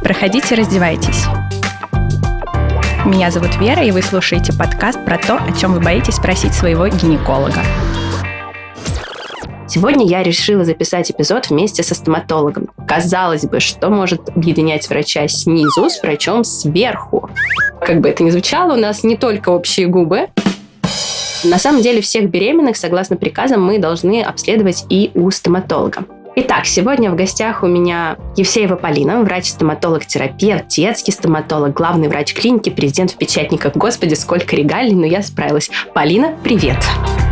Проходите, раздевайтесь. Меня зовут Вера, и вы слушаете подкаст про то, о чем вы боитесь спросить своего гинеколога. Сегодня я решила записать эпизод вместе со стоматологом. Казалось бы, что может объединять врача снизу с врачом сверху? Как бы это ни звучало, у нас не только общие губы, на самом деле всех беременных, согласно приказам, мы должны обследовать и у стоматолога. Итак, сегодня в гостях у меня Евсеева Полина, врач-стоматолог-терапевт, детский стоматолог, главный врач клиники, президент в печатниках. Господи, сколько регалий, но я справилась. Полина, привет! Привет!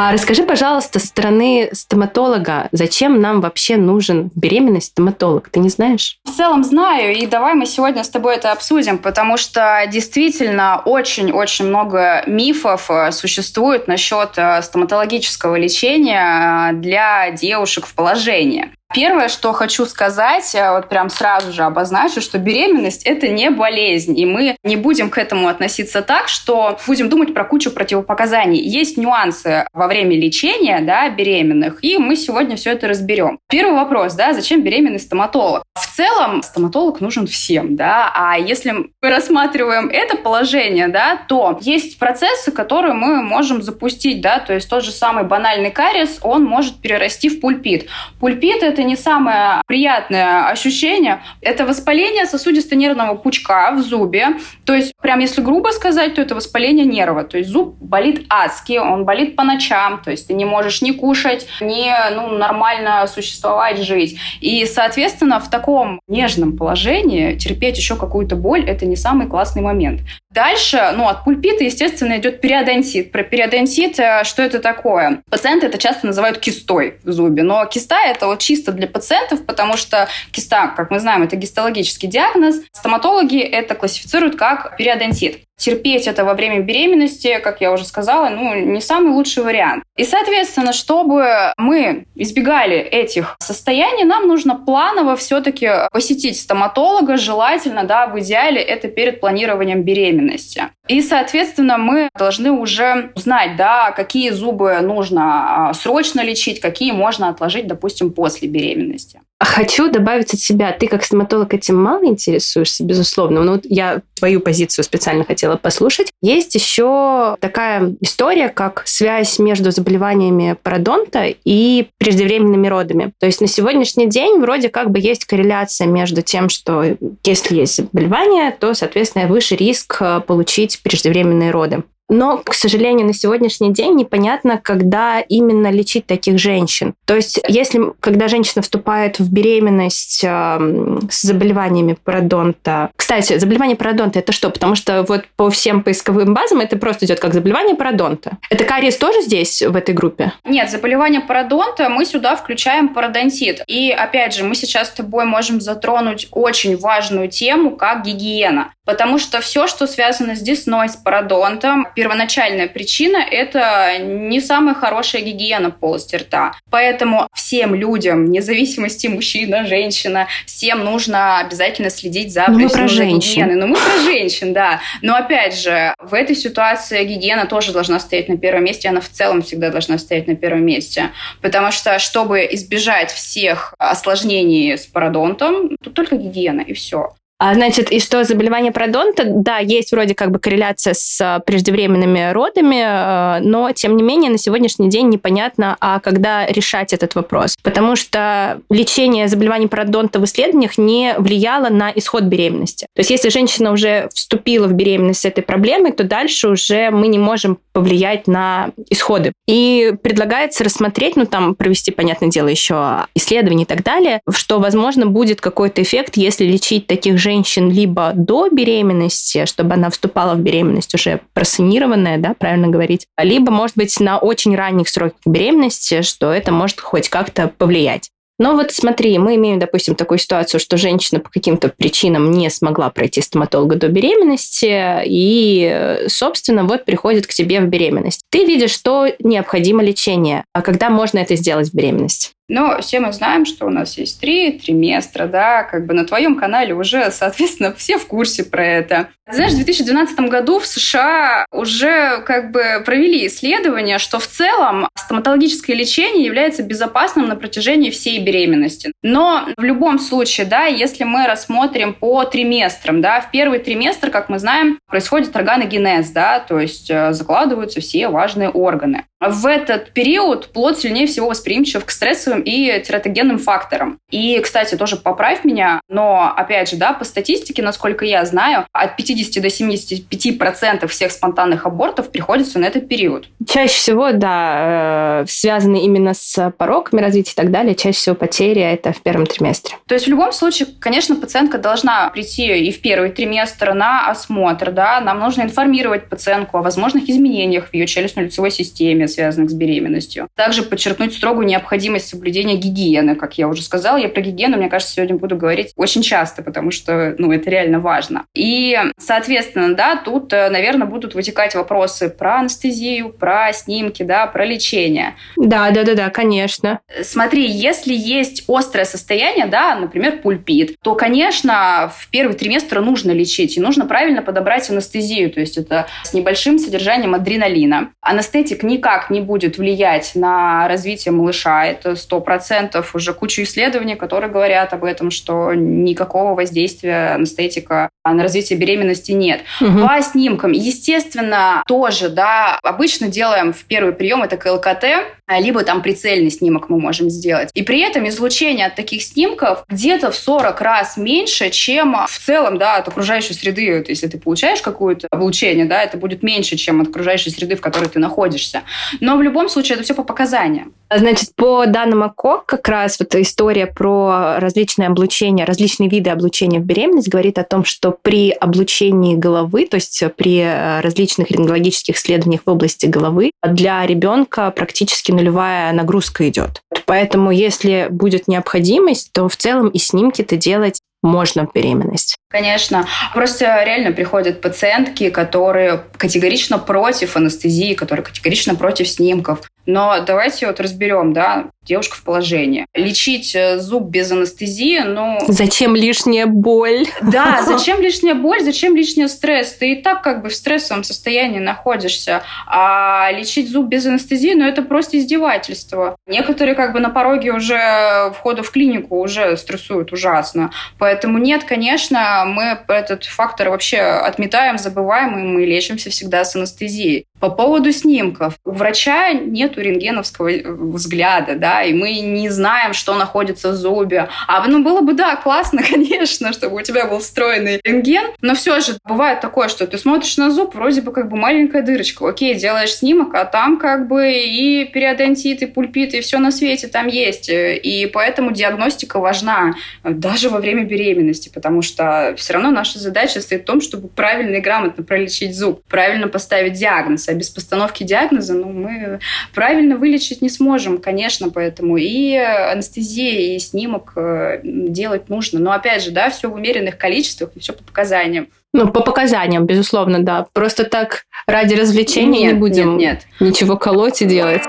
А расскажи, пожалуйста, со стороны стоматолога, зачем нам вообще нужен беременность стоматолог? Ты не знаешь? В целом знаю, и давай мы сегодня с тобой это обсудим, потому что действительно очень-очень много мифов э, существует насчет э, стоматологического лечения э, для девушек в положении. Первое, что хочу сказать, э, вот прям сразу же обозначу, что беременность – это не болезнь, и мы не будем к этому относиться так, что будем думать про кучу противопоказаний. Есть нюансы во время лечения да, беременных, и мы сегодня все это разберем. Первый вопрос, да, зачем беременный стоматолог? В целом стоматолог нужен всем, да, а если мы рассматриваем это положение, да, то есть процессы, которые мы можем запустить, да, то есть тот же самый банальный кариес, он может перерасти в пульпит. Пульпит – это это не самое приятное ощущение. Это воспаление сосудисто-нервного пучка в зубе. То есть, прям если грубо сказать, то это воспаление нерва. То есть зуб болит адски, он болит по ночам. То есть ты не можешь ни кушать, ни ну, нормально существовать, жить. И, соответственно, в таком нежном положении терпеть еще какую-то боль – это не самый классный момент. Дальше, ну, от пульпита, естественно, идет периодонтит. Про периодонтит, э, что это такое? Пациенты это часто называют кистой в зубе, но киста – это вот чисто для пациентов, потому что киста, как мы знаем, это гистологический диагноз. Стоматологи это классифицируют как периодонтит терпеть это во время беременности, как я уже сказала, ну, не самый лучший вариант. И, соответственно, чтобы мы избегали этих состояний, нам нужно планово все-таки посетить стоматолога, желательно, да, в идеале это перед планированием беременности. И, соответственно, мы должны уже знать, да, какие зубы нужно а, срочно лечить, какие можно отложить, допустим, после беременности. Хочу добавить от себя. Ты как стоматолог этим мало интересуешься, безусловно. Ну, вот я твою позицию специально хотела послушать. Есть еще такая история, как связь между заболеваниями пародонта и преждевременными родами. То есть на сегодняшний день вроде как бы есть корреляция между тем, что если есть заболевание, то, соответственно, выше риск э, получить преждевременные роды. Но, к сожалению, на сегодняшний день непонятно, когда именно лечить таких женщин. То есть, если когда женщина вступает в беременность э, с заболеваниями пародонта... Кстати, заболевание пародонта это что? Потому что вот по всем поисковым базам это просто идет как заболевание пародонта. Это кариес тоже здесь, в этой группе? Нет, заболевание пародонта мы сюда включаем пародонтит. И, опять же, мы сейчас с тобой можем затронуть очень важную тему, как гигиена. Потому что все, что связано с десной, с пародонтом, первоначальная причина – это не самая хорошая гигиена полости рта. Поэтому всем людям, вне зависимости мужчина, женщина, всем нужно обязательно следить за ну, про гигиеной. Ну, мы про женщин, да. Но опять же, в этой ситуации гигиена тоже должна стоять на первом месте, она в целом всегда должна стоять на первом месте. Потому что, чтобы избежать всех осложнений с пародонтом, тут только гигиена, и все. А, значит, и что заболевание пародонта, да, есть вроде как бы корреляция с а, преждевременными родами, а, но, тем не менее, на сегодняшний день непонятно, а когда решать этот вопрос. Потому что лечение заболеваний пародонта в исследованиях не влияло на исход беременности. То есть, если женщина уже вступила в беременность с этой проблемой, то дальше уже мы не можем повлиять на исходы. И предлагается рассмотреть, ну, там, провести, понятное дело, еще исследования и так далее, что, возможно, будет какой-то эффект, если лечить таких женщин женщин либо до беременности, чтобы она вступала в беременность уже просанированная, да, правильно говорить, либо, может быть, на очень ранних сроках беременности, что это может хоть как-то повлиять. Но вот смотри, мы имеем, допустим, такую ситуацию, что женщина по каким-то причинам не смогла пройти стоматолога до беременности, и, собственно, вот приходит к тебе в беременность. Ты видишь, что необходимо лечение. А когда можно это сделать в беременность? Но все мы знаем, что у нас есть три триместра, да, как бы на твоем канале уже, соответственно, все в курсе про это. Знаешь, в 2012 году в США уже как бы провели исследование, что в целом стоматологическое лечение является безопасным на протяжении всей беременности. Но в любом случае, да, если мы рассмотрим по триместрам, да, в первый триместр, как мы знаем, происходит органогенез, да, то есть э, закладываются все важные органы. В этот период плод сильнее всего восприимчив к стрессовым и тератогенным факторам. И, кстати, тоже поправь меня, но, опять же, да, по статистике, насколько я знаю, от 50 до 75 процентов всех спонтанных абортов приходится на этот период. Чаще всего, да, э, связаны именно с пороками развития и так далее. Чаще всего потери это в первом триместре. То есть в любом случае, конечно, пациентка должна прийти и в первый триместр на осмотр, да, нам нужно информировать пациентку о возможных изменениях в ее челюстно-лицевой системе, связанных с беременностью. Также подчеркнуть строгую необходимость соблюдения гигиены, как я уже сказала. Я про гигиену, мне кажется, сегодня буду говорить очень часто, потому что, ну, это реально важно. И, соответственно, да, тут, э, наверное, будут вытекать вопросы про анестезию, про снимки, да, про лечение. Да, да, да, да, конечно. Смотри, если есть острое состояние, да, например, пульпит, то, конечно, в первый триместр нужно лечить, и нужно правильно подобрать анестезию, то есть это с небольшим содержанием адреналина. Анестетик никак не будет влиять на развитие малыша, это сто процентов уже куча исследований, которые говорят об этом, что никакого воздействия анестетика на развитие беременности нет. Угу. По снимкам, естественно, тоже, да, обычно делаем в первый прием это КЛКТ, либо там прицельный снимок мы можем сделать. И при этом излучение от таких снимков где-то в 40 раз меньше, чем в целом, да, от окружающей среды. Вот если ты получаешь какое-то облучение, да, это будет меньше, чем от окружающей среды, в которой ты находишься. Но в любом случае это все по показаниям. Значит, по данным ОКОК, как раз вот история про различные облучения, различные виды облучения в беременность говорит о том, что при облучении головы, то есть при э, различных рентгенологических исследованиях в области головы, для ребенка практически нулевая нагрузка идет. Поэтому, если будет необходимость, то в целом и снимки-то делать можно беременность. Конечно. Просто реально приходят пациентки, которые категорично против анестезии, которые категорично против снимков. Но давайте вот разберем, да, девушка в положении. Лечить э, зуб без анестезии, ну... Зачем лишняя боль? Да, зачем лишняя боль, зачем лишний стресс? Ты и так как бы в стрессовом состоянии находишься. А лечить зуб без анестезии, ну это просто издевательство. Некоторые как бы на пороге уже входа в клинику уже стрессуют ужасно. Поэтому нет, конечно, мы этот фактор вообще отметаем, забываем, и мы лечимся всегда с анестезией. По поводу снимков. У врача нет рентгеновского взгляда, да, и мы не знаем, что находится в зубе. А ну было бы, да, классно, конечно, чтобы у тебя был встроенный рентген, но все же бывает такое, что ты смотришь на зуб, вроде бы как бы маленькая дырочка. Окей, делаешь снимок, а там как бы и периодонтит, и пульпит, и все на свете там есть. И поэтому диагностика важна даже во время беременности, потому что все равно наша задача стоит в том, чтобы правильно и грамотно пролечить зуб, правильно поставить диагноз а без постановки диагноза ну, мы правильно вылечить не сможем, конечно, поэтому и анестезия, и снимок э, делать нужно. Но опять же, да, все в умеренных количествах и все по показаниям. Ну, по показаниям, безусловно, да. Просто так ради развлечения нет, не будем нет, нет. ничего колоть и делать.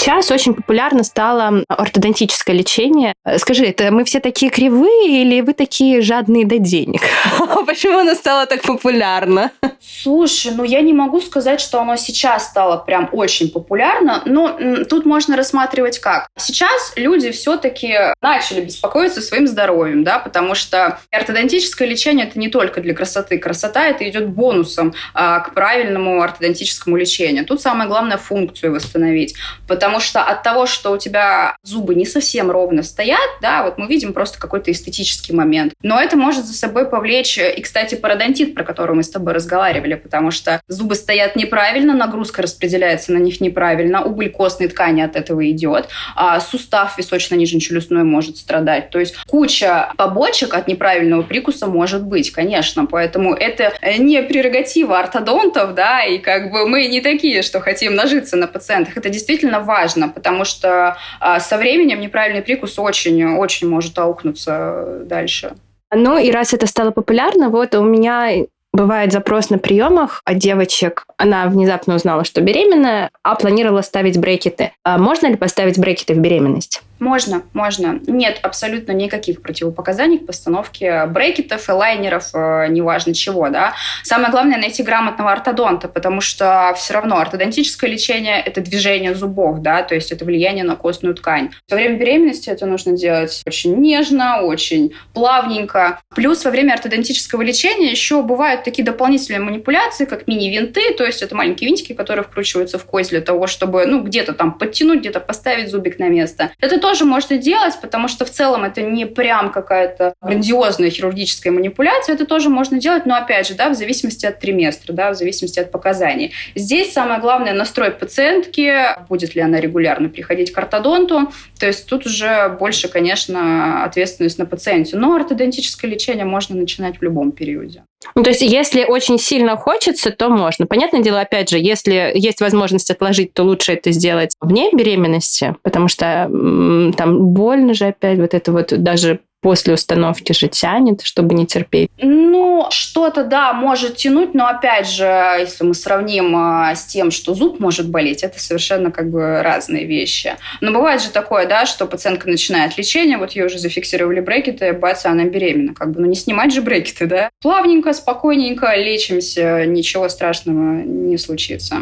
Сейчас очень популярно стало ортодонтическое лечение. Скажи, это мы все такие кривые или вы такие жадные до денег? Почему оно стало так популярно? Слушай, ну я не могу сказать, что оно сейчас стало прям очень популярно, но тут можно рассматривать как. Сейчас люди все-таки начали беспокоиться своим здоровьем, да, потому что ортодонтическое лечение это не только для красоты. Красота это идет бонусом а, к правильному ортодонтическому лечению. Тут самое главное функцию восстановить. Потому что от того, что у тебя зубы не совсем ровно стоят, да, вот мы видим просто какой-то эстетический момент. Но это может за собой повлечь и, кстати, пародонтит, про который мы с тобой разговаривали, потому что зубы стоят неправильно, нагрузка распределяется на них неправильно, убыль костной ткани от этого идет, а сустав височно-нижнечелюстной может страдать. То есть куча побочек от неправильного прикуса может быть, конечно. Поэтому это не прерогатива ортодонтов, да, и как бы мы не такие, что хотим нажиться на пациентах. Это действительно важно, потому что а, со временем неправильный прикус очень-очень может аукнуться дальше. Ну и раз это стало популярно, вот у меня Бывает запрос на приемах от девочек. Она внезапно узнала, что беременна, а планировала ставить брекеты. А можно ли поставить брекеты в беременность? Можно, можно. Нет абсолютно никаких противопоказаний к постановке брекетов, элайнеров, э, неважно чего, да. Самое главное найти грамотного ортодонта, потому что все равно ортодонтическое лечение – это движение зубов, да, то есть это влияние на костную ткань. Во время беременности это нужно делать очень нежно, очень плавненько. Плюс во время ортодонтического лечения еще бывают такие дополнительные манипуляции, как мини-винты, то есть это маленькие винтики, которые вкручиваются в кость для того, чтобы, ну, где-то там подтянуть, где-то поставить зубик на место. Это то, тоже можно делать, потому что в целом это не прям какая-то грандиозная хирургическая манипуляция, это тоже можно делать, но опять же, да, в зависимости от триместра, да, в зависимости от показаний. Здесь самое главное настрой пациентки, будет ли она регулярно приходить к ортодонту, то есть тут уже больше, конечно, ответственность на пациенте. Но ортодонтическое лечение можно начинать в любом периоде. Ну, то есть, если очень сильно хочется, то можно. Понятное дело, опять же, если есть возможность отложить, то лучше это сделать вне беременности, потому что там больно же опять вот это вот даже после установки же тянет, чтобы не терпеть? Ну, что-то, да, может тянуть, но опять же, если мы сравним а, с тем, что зуб может болеть, это совершенно как бы разные вещи. Но бывает же такое, да, что пациентка начинает лечение, вот ее уже зафиксировали брекеты, бац, она беременна. Как бы, ну не снимать же брекеты, да? Плавненько, спокойненько лечимся, ничего страшного не случится.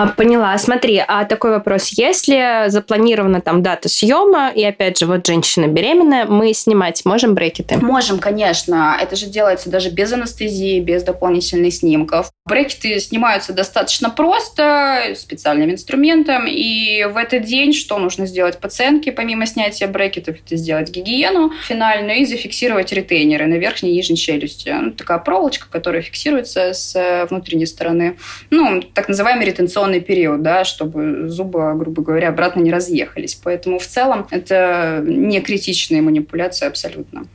А, поняла. Смотри, а такой вопрос. Если запланирована там дата съема, и опять же, вот женщина беременная, мы снимать можем брекеты? Можем, конечно. Это же делается даже без анестезии, без дополнительных снимков. Брекеты снимаются достаточно просто, специальным инструментом, и в этот день что нужно сделать пациентке, помимо снятия брекетов, это сделать гигиену финальную и зафиксировать ретейнеры на верхней и нижней челюсти. Ну, такая проволочка, которая фиксируется с э, внутренней стороны. Ну, так называемый ретенционный период, да, чтобы зубы, грубо говоря, обратно не разъехались. Поэтому в целом это не критичные манипуляции абсолютно.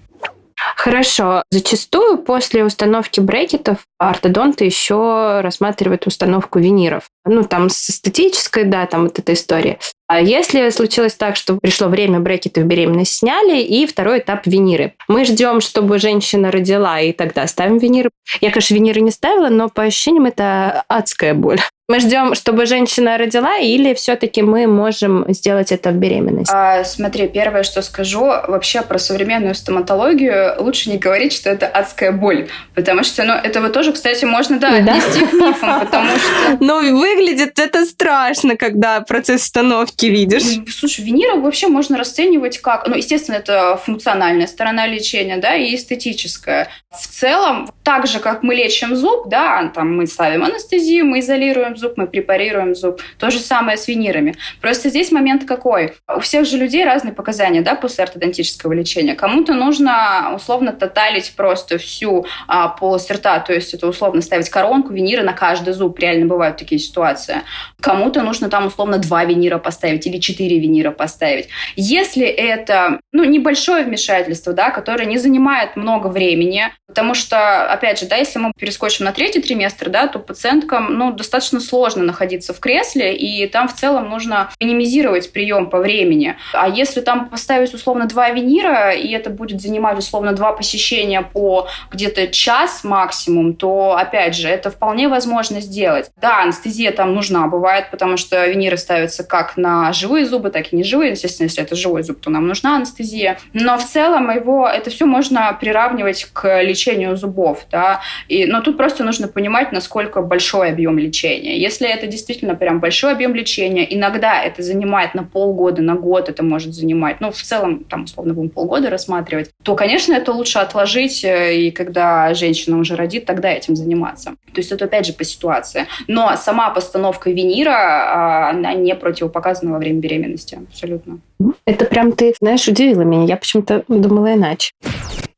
Хорошо. Зачастую после установки брекетов ортодонты еще рассматривают установку виниров. Ну, там с эстетической, да, там вот эта история. А если случилось так, что пришло время брекеты в беременность сняли, и второй этап виниры. Мы ждем, чтобы женщина родила, и тогда ставим виниры. Я, конечно, виниры не ставила, но по ощущениям это адская боль. Мы ждем, чтобы женщина родила, или все-таки мы можем сделать это в беременности? А, смотри, первое, что скажу, вообще про современную стоматологию лучше не говорить, что это адская боль, потому что, ну, этого тоже, кстати, можно, да, отнести да? к мифам, потому что... Ну, выглядит это страшно, когда процесс установки видишь. Слушай, виниры вообще можно расценивать как... Ну, естественно, это функциональная сторона лечения, да, и эстетическая. В целом, так же, как мы лечим зуб, да, там мы ставим анестезию, мы изолируем зуб, мы препарируем зуб. То же самое с винирами. Просто здесь момент какой? У всех же людей разные показания да, после ортодонтического лечения. Кому-то нужно условно тоталить просто всю а, полость рта, то есть это условно ставить коронку, виниры на каждый зуб. Реально бывают такие ситуации. Кому-то нужно там условно два винира поставить или четыре винира поставить. Если это ну, небольшое вмешательство, да, которое не занимает много времени, потому что, опять же, да, если мы перескочим на третий триместр, да, то пациенткам ну, достаточно сложно находиться в кресле, и там в целом нужно минимизировать прием по времени. А если там поставить условно два винира, и это будет занимать условно два посещения по где-то час максимум, то, опять же, это вполне возможно сделать. Да, анестезия там нужна бывает, потому что виниры ставятся как на живые зубы, так и неживые. Естественно, если это живой зуб, то нам нужна анестезия. Но в целом его, это все можно приравнивать к лечению зубов. Да? И, но тут просто нужно понимать, насколько большой объем лечения. Если это действительно прям большой объем лечения, иногда это занимает на полгода, на год это может занимать, ну, в целом, там, условно, будем полгода рассматривать, то, конечно, это лучше отложить, э, и когда женщина уже родит, тогда этим заниматься. То есть это, опять же, по ситуации. Но сама постановка винира, а, она не противопоказана во время беременности, абсолютно. Это прям ты, знаешь, удивила меня. Я почему-то думала иначе.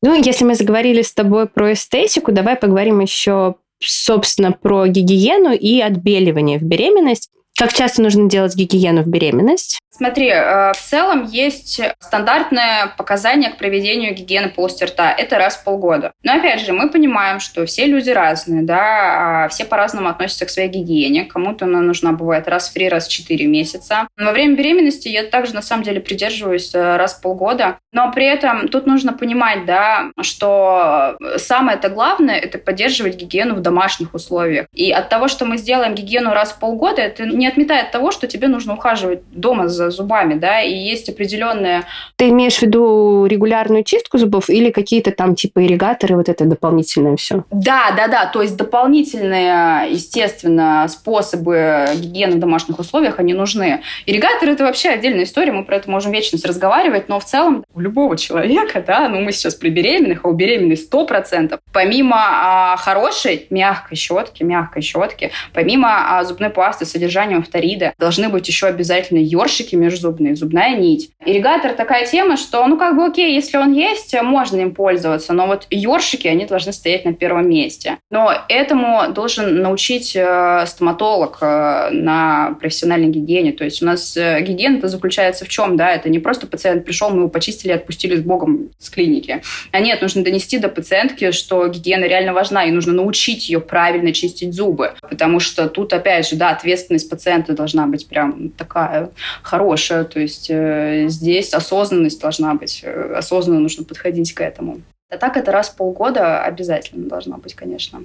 Ну, если мы заговорили с тобой про эстетику, давай поговорим еще собственно, про гигиену и отбеливание в беременность. Как часто нужно делать гигиену в беременность? Смотри, э, в целом есть стандартное показание к проведению гигиены полости рта. Это раз в полгода. Но опять же, мы понимаем, что все люди разные, да, а все по-разному относятся к своей гигиене. Кому-то она нужна бывает раз в три, раз в четыре месяца. Во время беременности я также на самом деле придерживаюсь э, раз в полгода. Но при этом тут нужно понимать, да, что самое-то главное – это поддерживать гигиену в домашних условиях. И от того, что мы сделаем гигиену раз в полгода, это не отметает того, что тебе нужно ухаживать дома за зубами, да, и есть определенные... Ты имеешь в виду регулярную чистку зубов или какие-то там типа ирригаторы, вот это дополнительное все? Да, да, да, то есть дополнительные, естественно, способы гигиены в домашних условиях, они нужны. Ирригаторы – это вообще отдельная история, мы про это можем вечность разговаривать, но в целом у любого человека, да, ну мы сейчас при беременных, а у беременных 100%, помимо а, хорошей мягкой щетки, мягкой щетки, помимо а, зубной пасты с содержанием фторида, должны быть еще обязательно ёршики межзубные, зубная нить. Ирригатор такая тема, что, ну, как бы окей, если он есть, можно им пользоваться, но вот ёршики, они должны стоять на первом месте. Но этому должен научить э, стоматолог э, на профессиональной гигиене. То есть у нас э, гигиена это заключается в чем, да, это не просто пациент пришел, мы его почистили, отпустили с Богом с клиники. А нет, нужно донести до пациентки, что гигиена реально важна, и нужно научить ее правильно чистить зубы. Потому что тут, опять же, да, ответственность пациента должна быть прям такая хорошая. То есть э, здесь осознанность должна быть, э, осознанно нужно подходить к этому. А так это раз в полгода обязательно должна быть, конечно.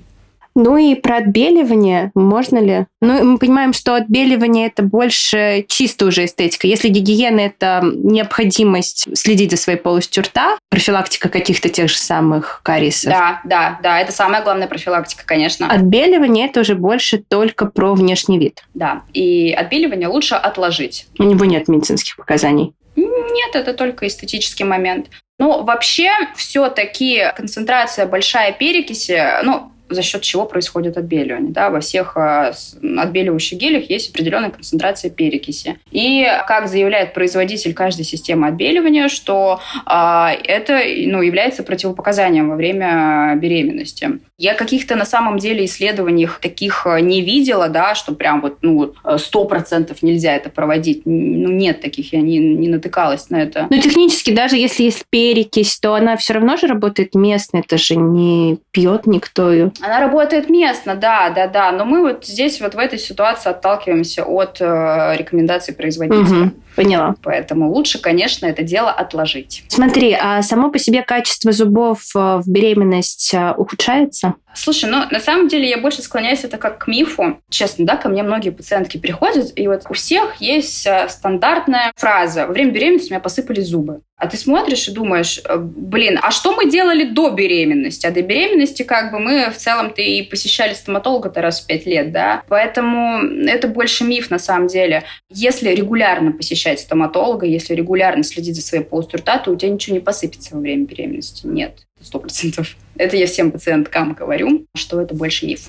Ну и про отбеливание можно ли? Ну, мы понимаем, что отбеливание это больше чисто уже эстетика. Если гигиена это необходимость следить за своей полостью рта, профилактика каких-то тех же самых кариесов. Да, да, да, это самая главная профилактика, конечно. Отбеливание это уже больше только про внешний вид. Да, и отбеливание лучше отложить. У него нет медицинских показаний. Нет, это только эстетический момент. Ну, вообще, все-таки концентрация большая перекиси, ну, за счет чего происходит отбеливание. Да? Во всех а, отбеливающих гелях есть определенная концентрация перекиси. И как заявляет производитель каждой системы отбеливания, что а, это ну, является противопоказанием во время беременности. Я каких-то на самом деле исследований таких а, не видела, да, что прям вот ну, сто процентов нельзя это проводить. Ну, нет таких, я не, не натыкалась на это. Но технически, даже если есть перекись, то она все равно же работает местно, это же не пьет никто ее. Она работает местно, да, да, да. Но мы вот здесь вот в этой ситуации отталкиваемся от э, рекомендаций производителя. Угу, поняла. Поэтому лучше, конечно, это дело отложить. Смотри, а само по себе качество зубов э, в беременность э, ухудшается? Слушай, ну, на самом деле я больше склоняюсь это как к мифу. Честно, да, ко мне многие пациентки приходят, и вот у всех есть э, стандартная фраза. Во время беременности у меня посыпали зубы. А ты смотришь и думаешь, блин, а что мы делали до беременности? А до беременности как бы мы в целом-то и посещали стоматолога-то раз в пять лет, да? Поэтому это больше миф на самом деле. Если регулярно посещать стоматолога, если регулярно следить за своей полостью рта, то у тебя ничего не посыпется во время беременности. Нет сто процентов. Это я всем пациенткам говорю, что это больше миф.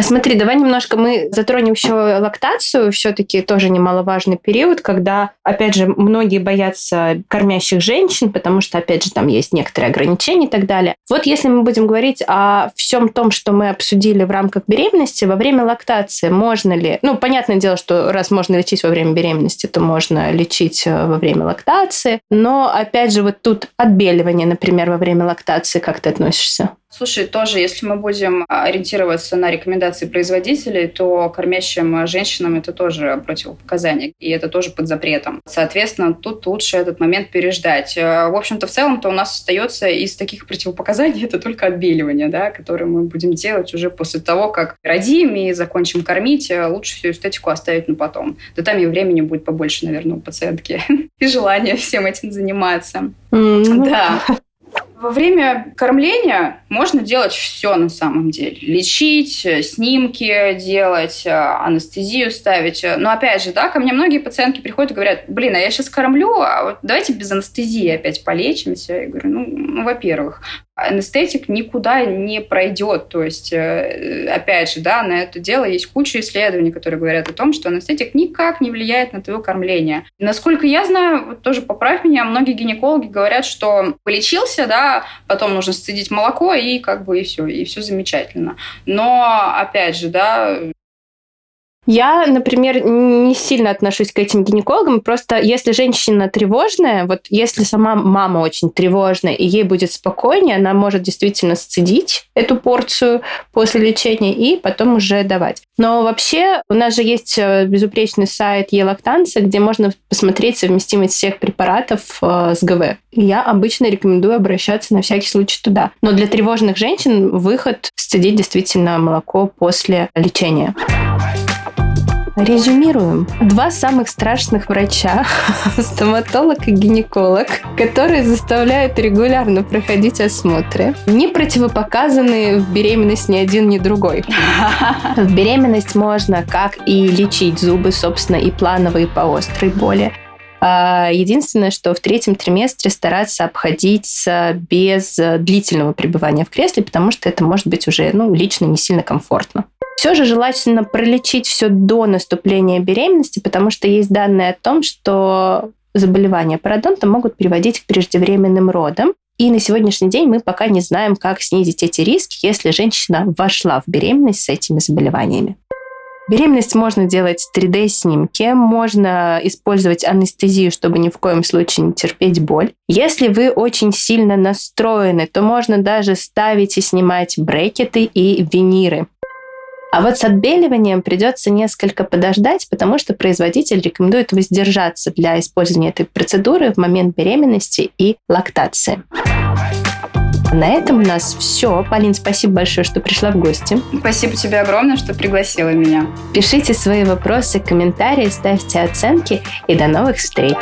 Смотри, давай немножко мы затронем еще лактацию. Все-таки тоже немаловажный период, когда, опять же, многие боятся кормящих женщин, потому что, опять же, там есть некоторые ограничения и так далее. Вот если мы будем говорить о всем том, что мы обсудили в рамках беременности, во время лактации можно ли... Ну, понятное дело, что раз можно лечить во время беременности, то можно лечить э, во время лактации. Но, опять же, вот тут отбеливание, например, во время лактации, как ты относишься? Слушай, тоже, если мы будем ориентироваться на рекомендации производителей, то кормящим женщинам это тоже противопоказание, и это тоже под запретом. Соответственно, тут лучше этот момент переждать. Э, в общем-то, в целом-то у нас остается из таких противопоказаний это только отбеливание, да, которое мы будем делать уже после того, как родим и закончим кормить. Э, лучше всю эстетику оставить на потом. Да там и времени будет побольше, наверное, у пациентки. и желания всем этим заниматься. Mm-hmm. Да. Во время кормления можно делать все на самом деле. Лечить, э, снимки делать, э, анестезию ставить. Но опять же, да, ко мне многие пациентки приходят и говорят, блин, а я сейчас кормлю, а вот давайте без анестезии опять полечимся. Я говорю, ну, ну во-первых, анестетик никуда не пройдет. То есть, э, опять же, да, на это дело есть куча исследований, которые говорят о том, что анестетик никак не влияет на твое кормление. Насколько я знаю, вот тоже поправь меня, многие гинекологи говорят, что полечился, да, потом нужно сцедить молоко и как бы и все, и все замечательно. Но, опять же, да, я, например, не сильно отношусь к этим гинекологам. Просто если женщина тревожная, вот если сама мама очень тревожная, и ей будет спокойнее, она может действительно сцедить эту порцию после лечения и потом уже давать. Но вообще у нас же есть э, безупречный сайт Елактанца, где можно посмотреть совместимость всех препаратов э, с ГВ. Я обычно рекомендую обращаться на всякий случай туда. Но для тревожных женщин выход сцедить действительно молоко после лечения. Резюмируем. Два самых страшных врача, стоматолог и гинеколог, которые заставляют регулярно проходить осмотры, не противопоказаны в беременность ни один, ни другой. В беременность можно как и лечить зубы, собственно, и плановые по острой боли, Единственное, что в третьем триместре стараться обходить без длительного пребывания в кресле, потому что это может быть уже ну, лично не сильно комфортно. Все же желательно пролечить все до наступления беременности, потому что есть данные о том, что заболевания пародонта могут приводить к преждевременным родам. И на сегодняшний день мы пока не знаем, как снизить эти риски, если женщина вошла в беременность с этими заболеваниями. Беременность можно делать 3D-снимки, можно использовать анестезию, чтобы ни в коем случае не терпеть боль. Если вы очень сильно настроены, то можно даже ставить и снимать брекеты и виниры. А вот с отбеливанием придется несколько подождать, потому что производитель рекомендует воздержаться для использования этой процедуры в момент беременности и лактации. На этом у нас все. Полин, спасибо большое, что пришла в гости. Спасибо тебе огромное, что пригласила меня. Пишите свои вопросы, комментарии, ставьте оценки и до новых встреч.